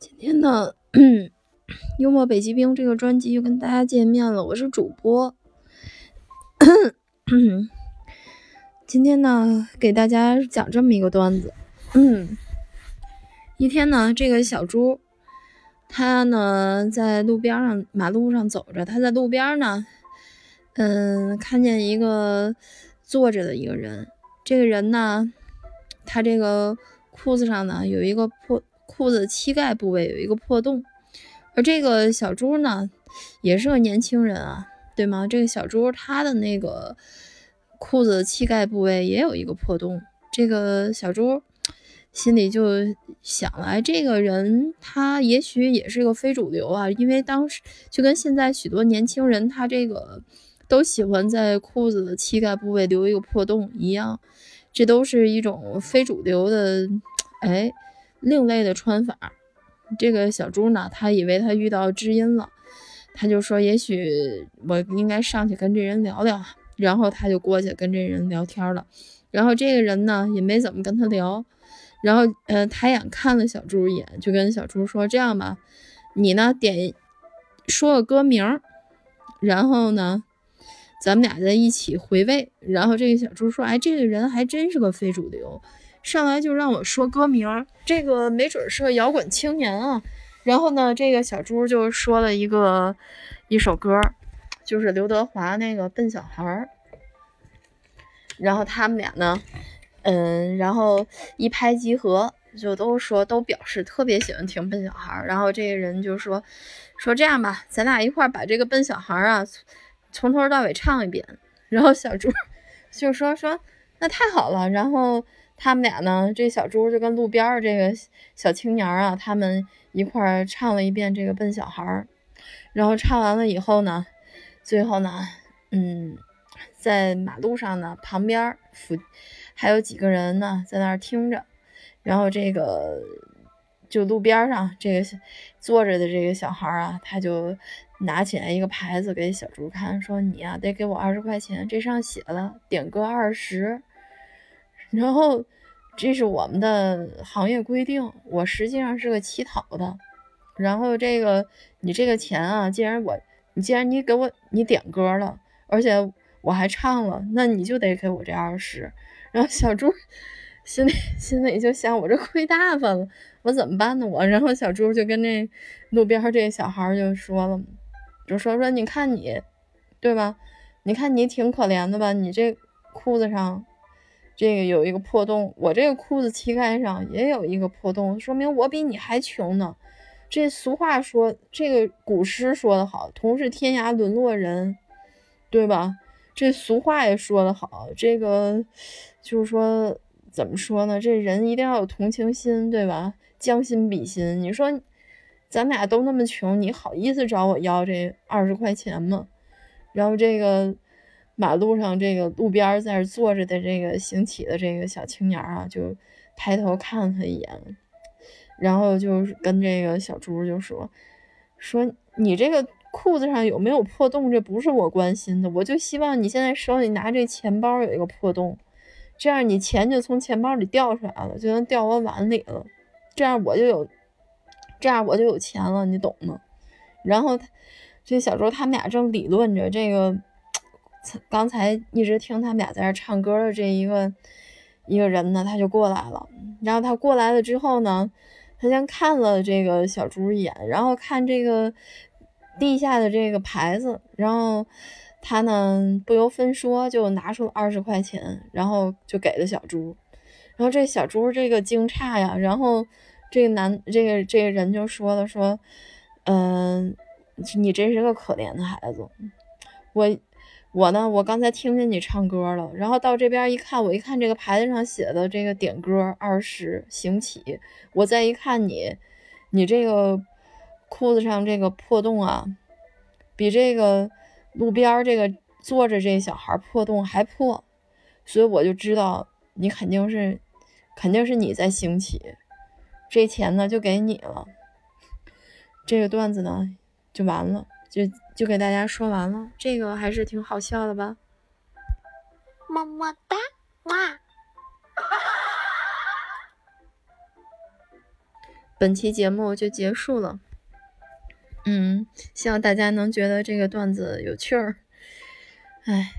今天呢，幽默北极冰这个专辑又跟大家见面了，我是主播。今天呢，给大家讲这么一个段子。嗯一天呢，这个小猪，它呢在路边上马路上走着，它在路边呢，嗯，看见一个坐着的一个人。这个人呢，他这个裤子上呢有一个破。裤子膝盖部位有一个破洞，而这个小猪呢，也是个年轻人啊，对吗？这个小猪他的那个裤子膝盖部位也有一个破洞，这个小猪心里就想了，这个人他也许也是个非主流啊，因为当时就跟现在许多年轻人他这个都喜欢在裤子的膝盖部位留一个破洞一样，这都是一种非主流的，哎。另类的穿法，这个小猪呢，他以为他遇到知音了，他就说：“也许我应该上去跟这人聊聊。”然后他就过去跟这人聊天了。然后这个人呢，也没怎么跟他聊。然后，呃，抬眼看了小猪一眼，就跟小猪说：“这样吧，你呢点说个歌名，然后呢，咱们俩在一起回味。”然后这个小猪说：“哎，这个人还真是个非主流。”上来就让我说歌名，这个没准是个摇滚青年啊。然后呢，这个小猪就说了一个一首歌，就是刘德华那个《笨小孩》。然后他们俩呢，嗯，然后一拍即合，就都说都表示特别喜欢听《笨小孩》。然后这个人就说说这样吧，咱俩一块把这个《笨小孩》啊从头到尾唱一遍。然后小猪 就说说那太好了。然后。他们俩呢？这小猪就跟路边儿这个小青年啊，他们一块儿唱了一遍这个《笨小孩儿》，然后唱完了以后呢，最后呢，嗯，在马路上呢，旁边儿附还有几个人呢，在那儿听着，然后这个就路边上这个坐着的这个小孩儿啊，他就拿起来一个牌子给小猪看，说：“你呀，得给我二十块钱，这上写了点歌二十。”然后，这是我们的行业规定。我实际上是个乞讨的。然后这个你这个钱啊，既然我你既然你给我你点歌了，而且我还唱了，那你就得给我这二十。然后小猪心里心里就想：我这亏大发了，我怎么办呢？我。然后小猪就跟那路边这小孩就说了，就说说你看你，对吧？你看你挺可怜的吧？你这裤子上。这个有一个破洞，我这个裤子膝盖上也有一个破洞，说明我比你还穷呢。这俗话说，这个古诗说得好，“同是天涯沦落人”，对吧？这俗话也说得好，这个就是说怎么说呢？这人一定要有同情心，对吧？将心比心。你说咱俩都那么穷，你好意思找我要这二十块钱吗？然后这个。马路上这个路边在这坐着的这个行乞的这个小青年啊，就抬头看了他一眼，然后就跟这个小猪就说：“说你这个裤子上有没有破洞？这不是我关心的，我就希望你现在手里拿这钱包有一个破洞，这样你钱就从钱包里掉出来了，就能掉我碗里了，这样我就有，这样我就有钱了，你懂吗？”然后这小猪他们俩正理论着这个。刚才一直听他们俩在这唱歌的这一个一个人呢，他就过来了。然后他过来了之后呢，他先看了这个小猪一眼，然后看这个地下的这个牌子，然后他呢不由分说就拿出二十块钱，然后就给了小猪。然后这小猪这个惊诧呀，然后这个男这个这个人就说了说，嗯，你真是个可怜的孩子，我。我呢，我刚才听见你唱歌了，然后到这边一看，我一看这个牌子上写的这个点歌二十行起，我再一看你，你这个裤子上这个破洞啊，比这个路边这个坐着这小孩破洞还破，所以我就知道你肯定是，肯定是你在行起，这钱呢就给你了，这个段子呢就完了。就就给大家说完了，这个还是挺好笑的吧？么么哒，哇！本期节目就结束了。嗯，希望大家能觉得这个段子有趣儿。哎。